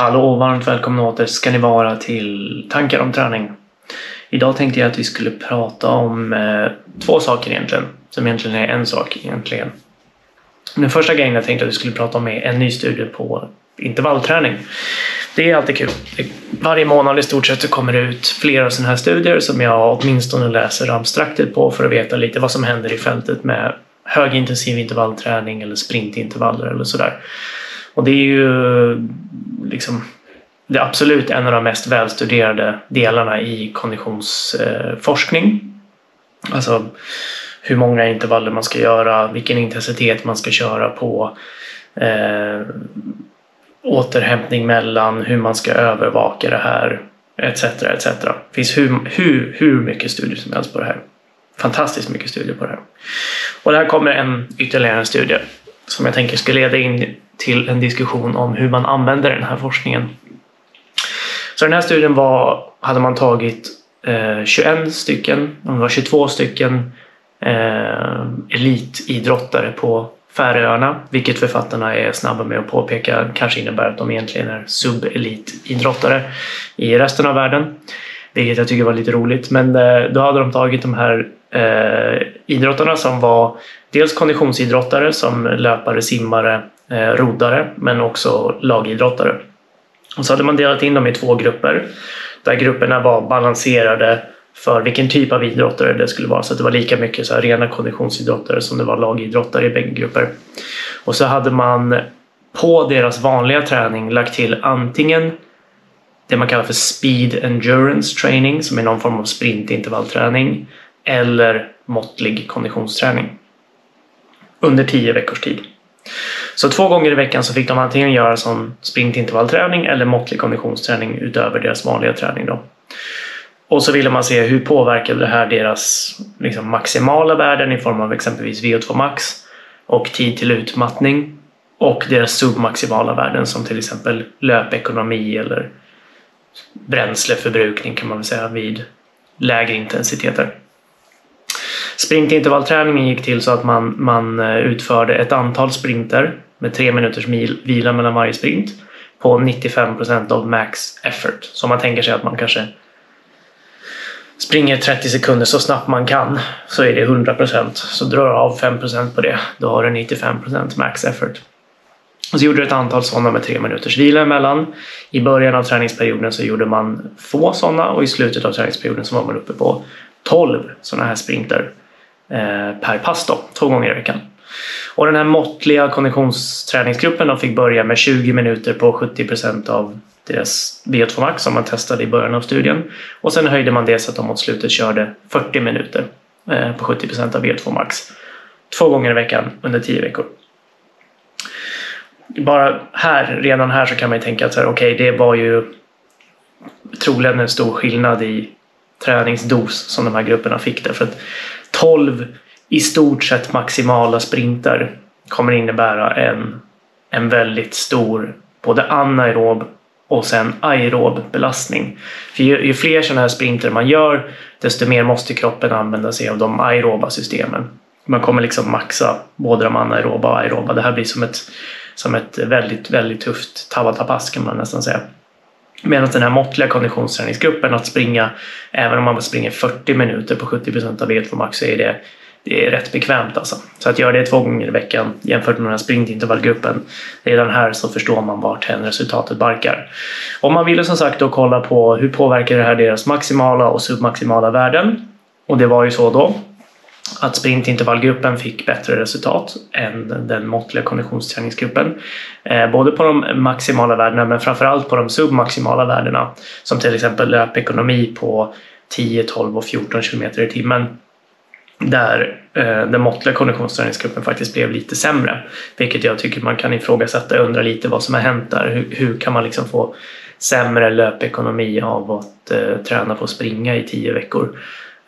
Hallå och varmt välkomna åter ska ni vara till Tankar om träning. Idag tänkte jag att vi skulle prata om eh, två saker egentligen, som egentligen är en sak egentligen. Den första grejen jag tänkte att vi skulle prata om är en ny studie på intervallträning. Det är alltid kul. Varje månad i stort sett så kommer det ut flera sådana här studier som jag åtminstone läser abstraktet på för att veta lite vad som händer i fältet med högintensiv intervallträning eller sprintintervaller eller sådär. Och det är ju liksom det är absolut en av de mest välstuderade delarna i konditionsforskning. Alltså hur många intervaller man ska göra, vilken intensitet man ska köra på, eh, återhämtning mellan, hur man ska övervaka det här, etc. etc. Det finns hur, hur, hur mycket studier som helst på det här. Fantastiskt mycket studier på det här. Och här kommer en ytterligare en studie som jag tänker ska leda in till en diskussion om hur man använder den här forskningen. Så den här studien var, hade man tagit eh, 21 stycken, det var 22 stycken eh, elitidrottare på Färöarna, vilket författarna är snabba med att påpeka kanske innebär att de egentligen är subelitidrottare i resten av världen. Vilket jag tycker var lite roligt. Men eh, då hade de tagit de här eh, idrottarna som var dels konditionsidrottare som löpare, simmare, eh, roddare men också lagidrottare. Och så hade man delat in dem i två grupper där grupperna var balanserade för vilken typ av idrottare det skulle vara. Så det var lika mycket så rena konditionsidrottare som det var lagidrottare i bägge grupper. Och så hade man på deras vanliga träning lagt till antingen det man kallar för speed endurance training som är någon form av sprintintervallträning eller måttlig konditionsträning under tio veckors tid. Så två gånger i veckan så fick de antingen göra som sprintintervallträning eller måttlig konditionsträning utöver deras vanliga träning. Då. Och så ville man se hur påverkade det här deras liksom, maximala värden i form av exempelvis VO2 max och tid till utmattning och deras submaximala värden som till exempel löpekonomi eller bränsleförbrukning kan man väl säga vid lägre intensiteter. Sprintintervallträningen gick till så att man, man eh, utförde ett antal sprinter med tre minuters mil, vila mellan varje sprint på 95% av max effort. Så man tänker sig att man kanske springer 30 sekunder så snabbt man kan så är det 100% Så drar du av 5% på det, då har du 95% max effort. Och så gjorde du ett antal sådana med tre minuters vila emellan. I början av träningsperioden så gjorde man få sådana och i slutet av träningsperioden så var man uppe på 12 sådana här sprinter Eh, per pass då, två gånger i veckan. Och den här måttliga konditionsträningsgruppen de fick börja med 20 minuter på 70% av deras VO2 max som man testade i början av studien. Och sen höjde man det så att de mot slutet körde 40 minuter eh, på 70% av VO2 max. Två gånger i veckan under 10 veckor. Bara här, redan här så kan man ju tänka att okej, okay, det var ju troligen en stor skillnad i träningsdos som de här grupperna fick därför att 12 i stort sett maximala sprinter kommer innebära en, en väldigt stor både anaerob och sen aerob belastning. För ju, ju fler sådana här sprinter man gör desto mer måste kroppen använda sig av de aeroba systemen. Man kommer liksom maxa både de anaeroba och aeroba. Det här blir som ett, som ett väldigt, väldigt tufft Tabatapass kan man nästan säga. Medan den här måttliga konditionsträningsgruppen, att springa, även om man springer 40 minuter på 70 procent av VO2 max så är det, det är rätt bekvämt alltså. Så att göra det två gånger i veckan jämfört med den här sprintintervallgruppen, redan här så förstår man vart resultatet barkar. Om man ville som sagt då kolla på hur påverkar det här deras maximala och submaximala värden och det var ju så då att sprintintervallgruppen fick bättre resultat än den måttliga konditionsträningsgruppen. Eh, både på de maximala värdena men framförallt på de submaximala värdena som till exempel löpekonomi på 10, 12 och 14 km i timmen där eh, den måttliga konditionsträningsgruppen faktiskt blev lite sämre. Vilket jag tycker man kan ifrågasätta. Jag undrar lite vad som har hänt där. Hur, hur kan man liksom få sämre löpekonomi av att eh, träna på att springa i 10 veckor?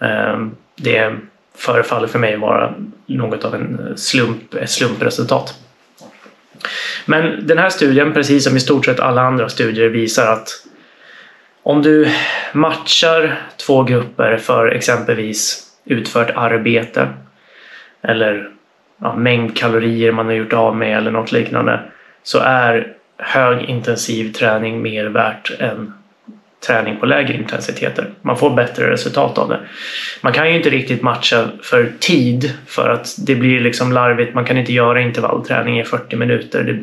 Eh, det förefaller för mig vara något av en eh, slump, ett slumpresultat. Men den här studien, precis som i stort sett alla andra studier, visar att om du matchar två grupper för exempelvis utfört arbete eller ja, mängd kalorier man har gjort av med eller något liknande så är högintensiv träning mer värt än träning på lägre intensiteter. Man får bättre resultat av det. Man kan ju inte riktigt matcha för tid för att det blir liksom larvigt. Man kan inte göra intervallträning i 40 minuter. Det,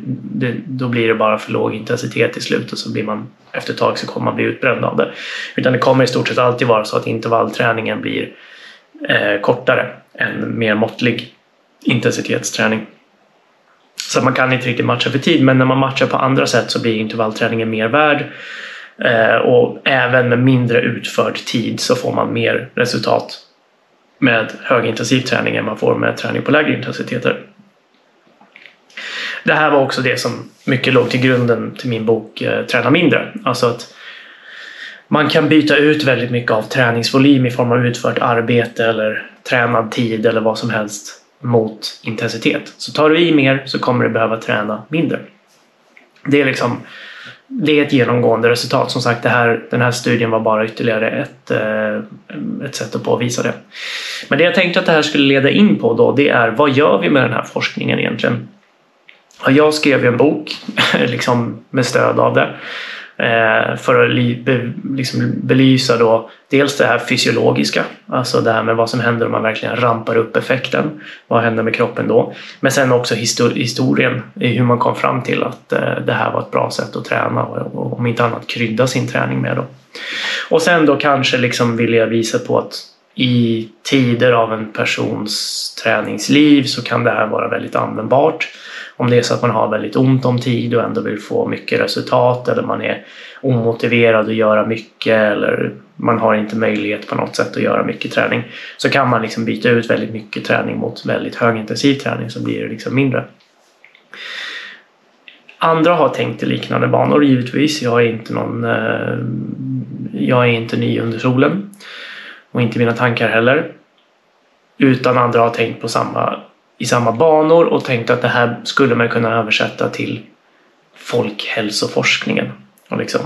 det, då blir det bara för låg intensitet till slut och så blir man efter ett tag så kommer man bli utbränd av det. Utan det kommer i stort sett alltid vara så att intervallträningen blir eh, kortare än mer måttlig intensitetsträning. Så man kan inte riktigt matcha för tid men när man matchar på andra sätt så blir intervallträningen mer värd Eh, och även med mindre utförd tid så får man mer resultat med högintensiv träning än man får med träning på lägre intensiteter. Det här var också det som mycket låg till grunden till min bok eh, Träna mindre. Alltså att man kan byta ut väldigt mycket av träningsvolym i form av utfört arbete eller tränad tid eller vad som helst mot intensitet. Så tar du i mer så kommer du behöva träna mindre. Det är liksom det är ett genomgående resultat. Som sagt, det här, den här studien var bara ytterligare ett, eh, ett sätt att påvisa det. Men det jag tänkte att det här skulle leda in på då, det är vad gör vi med den här forskningen egentligen? Jag skrev en bok liksom med stöd av det eh, för att liksom belysa då dels det här fysiologiska, alltså det här med vad som händer om man verkligen rampar upp effekten. Vad händer med kroppen då? Men sen också historien hur man kom fram till att eh, det här var ett bra sätt att träna och om inte annat krydda sin träning med. Då. Och sen då kanske liksom vill jag visa på att i tider av en persons träningsliv så kan det här vara väldigt användbart om det är så att man har väldigt ont om tid och ändå vill få mycket resultat eller man är omotiverad att göra mycket eller man har inte möjlighet på något sätt att göra mycket träning så kan man liksom byta ut väldigt mycket träning mot väldigt högintensiv träning så blir det liksom mindre. Andra har tänkt i liknande banor givetvis. Jag är inte någon... Eh, jag är inte ny under solen och inte mina tankar heller. Utan andra har tänkt på samma i samma banor och tänkte att det här skulle man kunna översätta till folkhälsoforskningen. Och liksom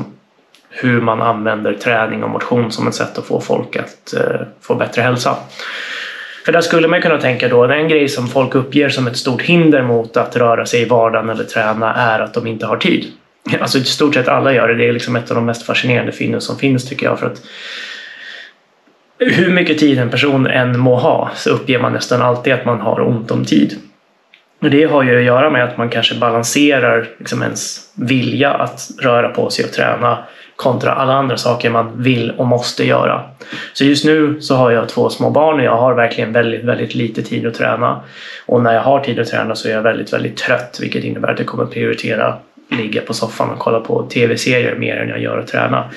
hur man använder träning och motion som ett sätt att få folk att eh, få bättre hälsa. För där skulle man kunna tänka då, en grej som folk uppger som ett stort hinder mot att röra sig i vardagen eller träna är att de inte har tid. Alltså i stort sett alla gör det. Det är liksom ett av de mest fascinerande fynden som finns tycker jag. För att hur mycket tid en person än må ha så uppger man nästan alltid att man har ont om tid. Och det har ju att göra med att man kanske balanserar liksom ens vilja att röra på sig och träna kontra alla andra saker man vill och måste göra. Så just nu så har jag två små barn och jag har verkligen väldigt, väldigt lite tid att träna. Och när jag har tid att träna så är jag väldigt, väldigt trött vilket innebär att jag kommer prioritera ligga på soffan och kolla på tv-serier mer än jag gör och träna.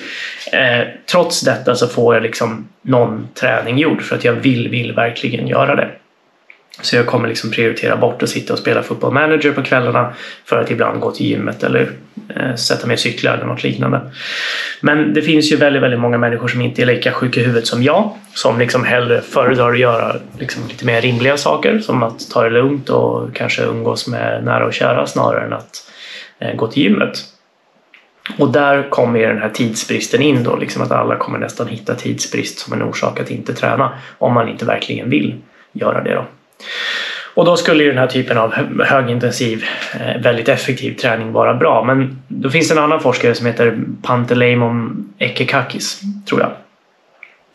Eh, trots detta så får jag liksom någon träning gjord för att jag vill, vill verkligen göra det. Så jag kommer liksom prioritera bort att sitta och spela fotboll manager på kvällarna för att ibland gå till gymmet eller eh, sätta mig och cykla eller något liknande. Men det finns ju väldigt, väldigt många människor som inte är lika sjuka i huvudet som jag. Som liksom hellre föredrar att göra liksom lite mer rimliga saker som att ta det lugnt och kanske umgås med nära och kära snarare än att Eh, gå till gymmet. Och där kommer den här tidsbristen in då, liksom att alla kommer nästan hitta tidsbrist som en orsak att inte träna om man inte verkligen vill göra det. Då. Och då skulle ju den här typen av högintensiv, eh, väldigt effektiv träning vara bra. Men då finns det en annan forskare som heter Panteleimon Ekekakis, tror jag.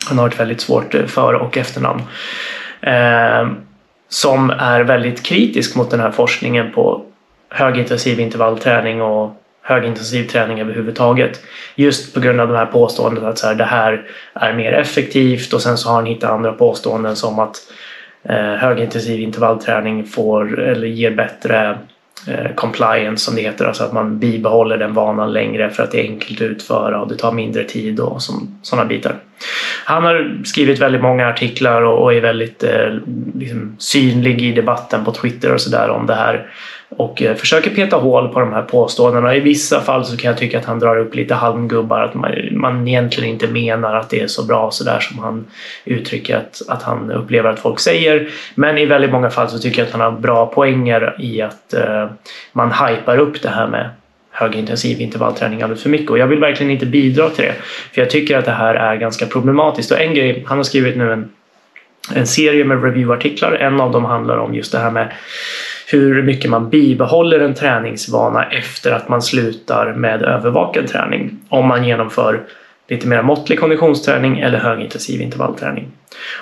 Han har ett väldigt svårt eh, för och efternamn. Eh, som är väldigt kritisk mot den här forskningen på högintensiv intervallträning och högintensiv träning överhuvudtaget. Just på grund av de här påståendena att så här, det här är mer effektivt och sen så har han hittat andra påståenden som att eh, högintensiv intervallträning får eller ger bättre eh, compliance som det heter, alltså att man bibehåller den vanan längre för att det är enkelt att utföra och det tar mindre tid och sådana bitar. Han har skrivit väldigt många artiklar och, och är väldigt eh, liksom synlig i debatten på Twitter och sådär om det här och eh, försöker peta hål på de här påståendena. I vissa fall så kan jag tycka att han drar upp lite halmgubbar, att man, man egentligen inte menar att det är så bra så där som han uttrycker att, att han upplever att folk säger. Men i väldigt många fall så tycker jag att han har bra poänger i att eh, man hypar upp det här med högintensiv intervallträning alldeles för mycket och jag vill verkligen inte bidra till det. För jag tycker att det här är ganska problematiskt och en grej, han har skrivit nu en, en serie med reviewartiklar, en av dem handlar om just det här med hur mycket man bibehåller en träningsvana efter att man slutar med övervakad träning. Om man genomför lite mer måttlig konditionsträning eller högintensiv intervallträning.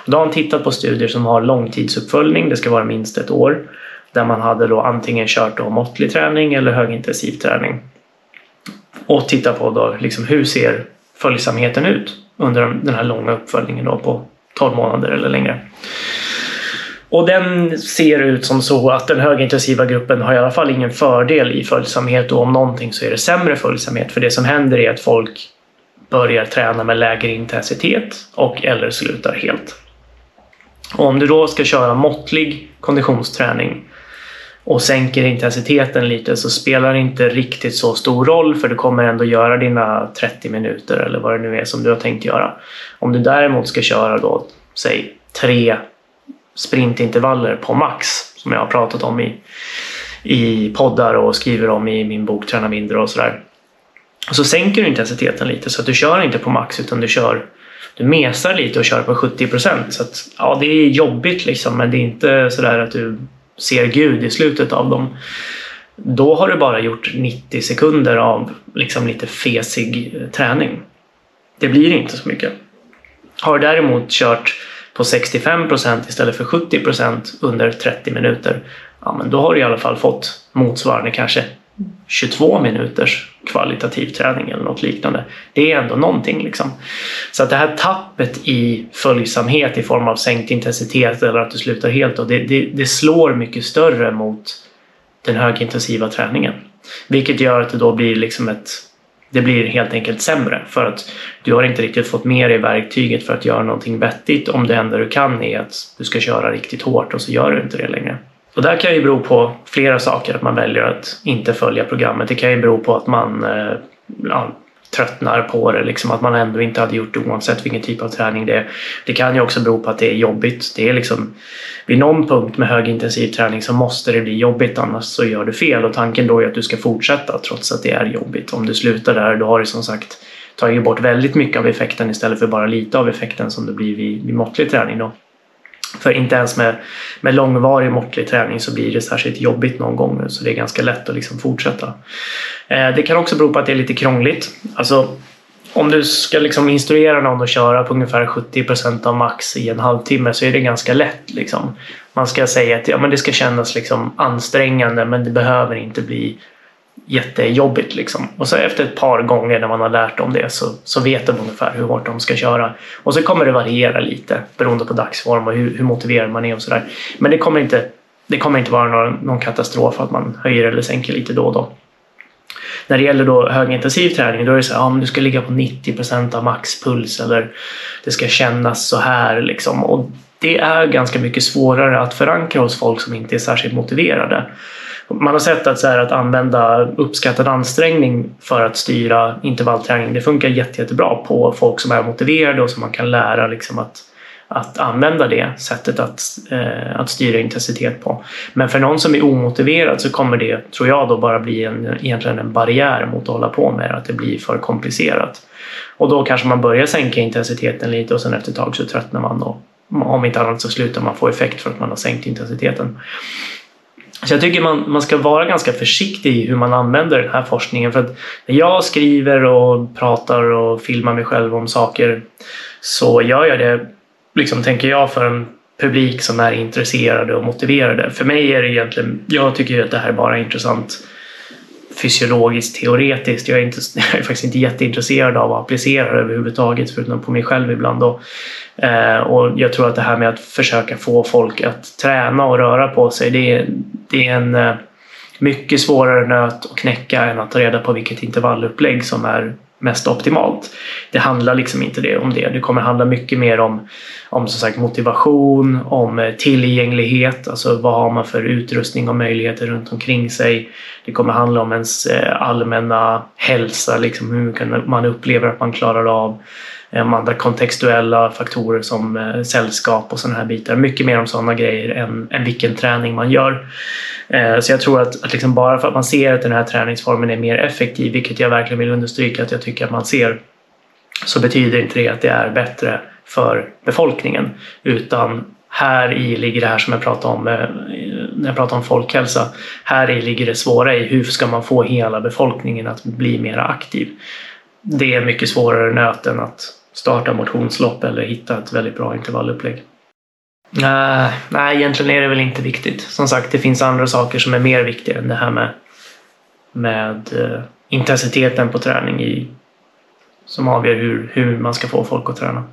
Och då har han tittat på studier som har långtidsuppföljning, det ska vara minst ett år, där man hade då antingen kört då måttlig träning eller högintensiv träning. Och tittat på då liksom hur ser följsamheten ut under den här långa uppföljningen då på 12 månader eller längre. Och den ser ut som så att den högintensiva gruppen har i alla fall ingen fördel i följsamhet och om någonting så är det sämre följsamhet. För det som händer är att folk börjar träna med lägre intensitet och eller slutar helt. Och om du då ska köra måttlig konditionsträning och sänker intensiteten lite så spelar det inte riktigt så stor roll för du kommer ändå göra dina 30 minuter eller vad det nu är som du har tänkt göra. Om du däremot ska köra då, säg tre sprintintervaller på max som jag har pratat om i, i poddar och skriver om i min bok Träna mindre och sådär. Och så sänker du intensiteten lite så att du kör inte på max utan du kör du mesar lite och kör på 70 procent. Så att, ja, det är jobbigt liksom men det är inte sådär att du ser Gud i slutet av dem. Då har du bara gjort 90 sekunder av liksom lite fesig eh, träning. Det blir inte så mycket. Har du däremot kört på 65 procent istället för 70 procent under 30 minuter, ja, men då har du i alla fall fått motsvarande kanske 22 minuters kvalitativ träning eller något liknande. Det är ändå någonting liksom. Så att det här tappet i följsamhet i form av sänkt intensitet eller att du slutar helt, då, det, det, det slår mycket större mot den högintensiva träningen. Vilket gör att det då blir liksom ett det blir helt enkelt sämre för att du har inte riktigt fått med dig verktyget för att göra någonting vettigt om det enda du kan är att du ska köra riktigt hårt och så gör du inte det längre. Och det kan ju bero på flera saker att man väljer att inte följa programmet. Det kan ju bero på att man eh, ja, tröttnar på det, liksom att man ändå inte hade gjort det oavsett vilken typ av träning det är. Det kan ju också bero på att det är jobbigt. Det är liksom, vid någon punkt med högintensiv träning så måste det bli jobbigt annars så gör du fel och tanken då är att du ska fortsätta trots att det är jobbigt. Om du slutar där då har du som sagt tagit bort väldigt mycket av effekten istället för bara lite av effekten som det blir vid, vid måttlig träning då. För inte ens med, med långvarig måttlig träning så blir det särskilt jobbigt någon gång så det är ganska lätt att liksom fortsätta. Eh, det kan också bero på att det är lite krångligt. Alltså, om du ska liksom instruera någon att köra på ungefär 70% av max i en halvtimme så är det ganska lätt. Liksom. Man ska säga att ja, men det ska kännas liksom ansträngande men det behöver inte bli jättejobbigt. Liksom. Och så efter ett par gånger när man har lärt dem det så, så vet de ungefär hur hårt de ska köra. Och så kommer det variera lite beroende på dagsform och hur, hur motiverad man är och sådär. Men det kommer inte, det kommer inte vara någon, någon katastrof att man höjer eller sänker lite då och då. När det gäller då högintensiv träning då är det så här, ja, du ska ligga på 90% av maxpuls eller det ska kännas så här liksom. Och det är ganska mycket svårare att förankra hos folk som inte är särskilt motiverade. Man har sett att, så här, att använda uppskattad ansträngning för att styra intervallträning, det funkar jätte, jättebra på folk som är motiverade och som man kan lära liksom att, att använda det sättet att, eh, att styra intensitet på. Men för någon som är omotiverad så kommer det, tror jag, då bara bli en, egentligen en barriär mot att hålla på med det, att det blir för komplicerat. Och då kanske man börjar sänka intensiteten lite och sen efter ett tag så tröttnar man och om inte annat så slutar man få effekt för att man har sänkt intensiteten. Så jag tycker man, man ska vara ganska försiktig i hur man använder den här forskningen. För att när jag skriver och pratar och filmar mig själv om saker så gör jag det, liksom, tänker jag, för en publik som är intresserade och motiverade. För mig är det egentligen, jag tycker ju att det här bara är intressant fysiologiskt teoretiskt. Jag är, inte, jag är faktiskt inte jätteintresserad av att applicera det överhuvudtaget förutom på mig själv ibland. Och Eh, och jag tror att det här med att försöka få folk att träna och röra på sig det är, det är en eh, mycket svårare nöt att knäcka än att ta reda på vilket intervallupplägg som är mest optimalt. Det handlar liksom inte det, om det. Det kommer handla mycket mer om, om som sagt, motivation, om eh, tillgänglighet, alltså vad har man för utrustning och möjligheter runt omkring sig. Det kommer handla om ens eh, allmänna hälsa, liksom hur man upplever att man klarar av Eh, om andra kontextuella faktorer som eh, sällskap och sådana här bitar. Mycket mer om sådana grejer än, än vilken träning man gör. Eh, så jag tror att, att liksom bara för att man ser att den här träningsformen är mer effektiv, vilket jag verkligen vill understryka att jag tycker att man ser, så betyder inte det att det är bättre för befolkningen. Utan här i ligger det här som jag pratade om, när jag pratar om folkhälsa. Här i ligger det svåra i hur ska man få hela befolkningen att bli mer aktiv. Det är mycket svårare nöt än att starta motionslopp eller hitta ett väldigt bra intervallupplägg. Nej, uh, nej, egentligen är det väl inte viktigt. Som sagt, det finns andra saker som är mer viktiga än det här med, med uh, intensiteten på träning i, som avgör hur, hur man ska få folk att träna.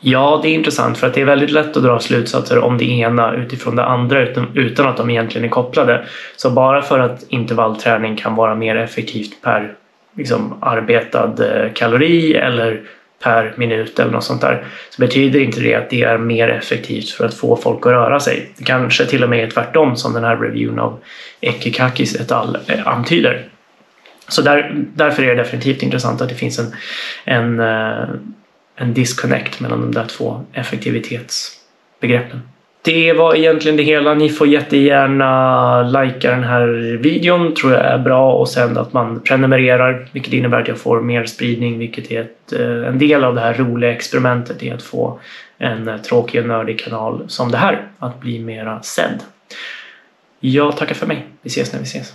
Ja, det är intressant för att det är väldigt lätt att dra slutsatser om det ena utifrån det andra utan, utan att de egentligen är kopplade. Så bara för att intervallträning kan vara mer effektivt per liksom, arbetad eh, kalori eller per minut eller något sånt där så betyder inte det att det är mer effektivt för att få folk att röra sig. Det kanske till och med är tvärtom som den här reviewen av Ekikakis et al. Eh, antyder. Så där, därför är det definitivt intressant att det finns en, en, eh, en disconnect mellan de där två effektivitetsbegreppen. Det var egentligen det hela. Ni får jättegärna likea den här videon, tror jag är bra och sen att man prenumererar, vilket innebär att jag får mer spridning, vilket är ett, eh, en del av det här roliga experimentet i att få en eh, tråkig och nördig kanal som det här att bli mera sedd. Jag tackar för mig. Vi ses när vi ses.